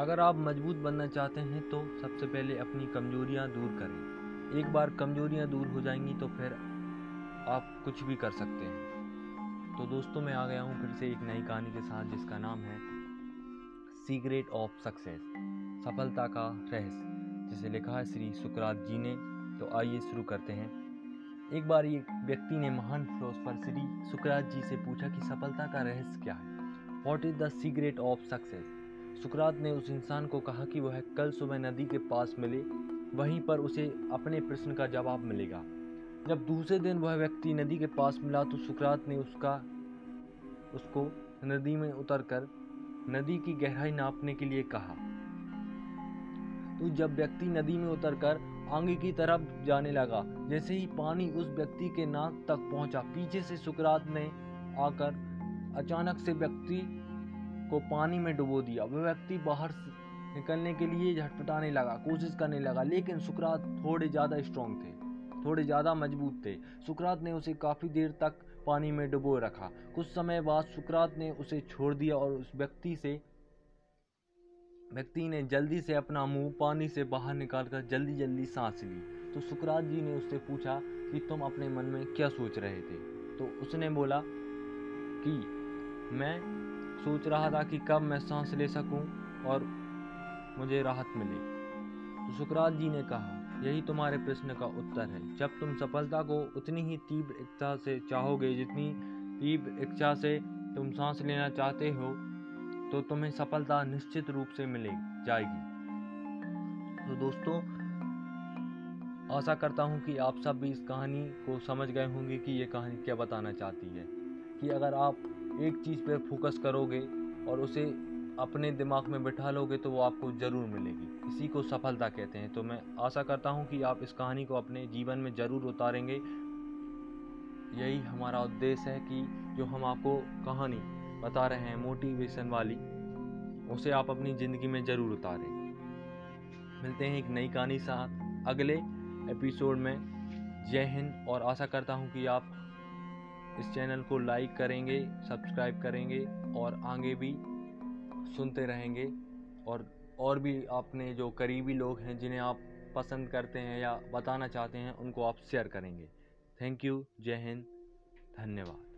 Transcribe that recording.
अगर आप मज़बूत बनना चाहते हैं तो सबसे पहले अपनी कमजोरियाँ दूर करें। एक बार कमजोरियाँ दूर हो जाएँगी तो फिर आप कुछ भी कर सकते हैं। तो दोस्तों, मैं आ गया हूँ फिर से एक नई कहानी के साथ, जिसका नाम है सीक्रेट ऑफ़ सक्सेस सफलता का रहस्य, जिसे लिखा है श्री सुकरात जी ने। तो आइए शुरू करते हैं। एक बार एक व्यक्ति ने महान फिलोसफर श्री सुकरात जी से पूछा कि सफलता का रहस्य क्या है? What is the secret of success सुकरात ने उस इंसान को कहा कि वह कल सुबह नदी के पास मिले, वहीं पर उसे अपने प्रश्न का जवाब मिलेगा। जब दूसरे दिन वह व्यक्ति नदी के पास मिला तो सुकरात ने उसका, उसको नदी में उतरकर नदी की गहराई नापने के लिए कहा। तो जब व्यक्ति नदी में उतरकर आगे की तरफ़ जाने लगा, जैसे ही पानी उस व्यक्ति के नाक तक पहुँचा, पीछे से सुकरात ने आकर अचानक से व्यक्ति को पानी में डुबो दिया। वह व्यक्ति बाहर निकलने के लिए झटपटाने लगा, कोशिश करने लगा, लेकिन सुकरात थोड़े ज़्यादा स्ट्रांग थे, थोड़े ज़्यादा मज़बूत थे। सुकरात ने उसे काफ़ी देर तक पानी में डुबो रखा। कुछ समय बाद सुकरात ने उसे छोड़ दिया और उस व्यक्ति से, व्यक्ति ने जल्दी से अपना मुँह पानी से बाहर निकालकर जल्दी जल्दी सांस ली। तो सुकरात जी ने उससे पूछा कि, तुम अपने मन में क्या सोच रहे थे? तो उसने बोला कि, मैं सोच रहा था कि कब मैं सांस ले सकूँ और मुझे राहत मिले। तो सुकरात जी ने कहा, यही तुम्हारे प्रश्न का उत्तर है। जब तुम सफलता को उतनी ही तीव्र इच्छा से चाहोगे जितनी तीव्र इच्छा से तुम सांस लेना चाहते हो तो तुम्हें सफलता निश्चित रूप से मिले, जाएगी। तो दोस्तों, आशा करता हूँ कि आप सब भी इस कहानी को समझ गए होंगे कि ये कहानी क्या बताना चाहती है। कि अगर आप एक चीज़ पर फोकस करोगे और उसे अपने दिमाग में बिठा लोगे तो वो आपको ज़रूर मिलेगी। इसी को सफलता कहते हैं। तो मैं आशा करता हूँ कि आप इस कहानी को अपने जीवन में ज़रूर उतारेंगे। यही हमारा उद्देश्य है कि जो हम आपको कहानी बता रहे हैं मोटिवेशन वाली, उसे आप अपनी ज़िंदगी में ज़रूर उतारें। मिलते हैं एक नई कहानी साथ। अगले एपिसोड में। जय हिंद और आशा करता हूँ कि आप इस चैनल को लाइक करेंगे, सब्सक्राइब करेंगे और आगे भी सुनते रहेंगे। और और भी अपने जो करीबी लोग हैं, जिन्हें आप पसंद करते हैं या बताना चाहते हैं, उनको आप शेयर करेंगे। थैंक यू जय हिंद धन्यवाद।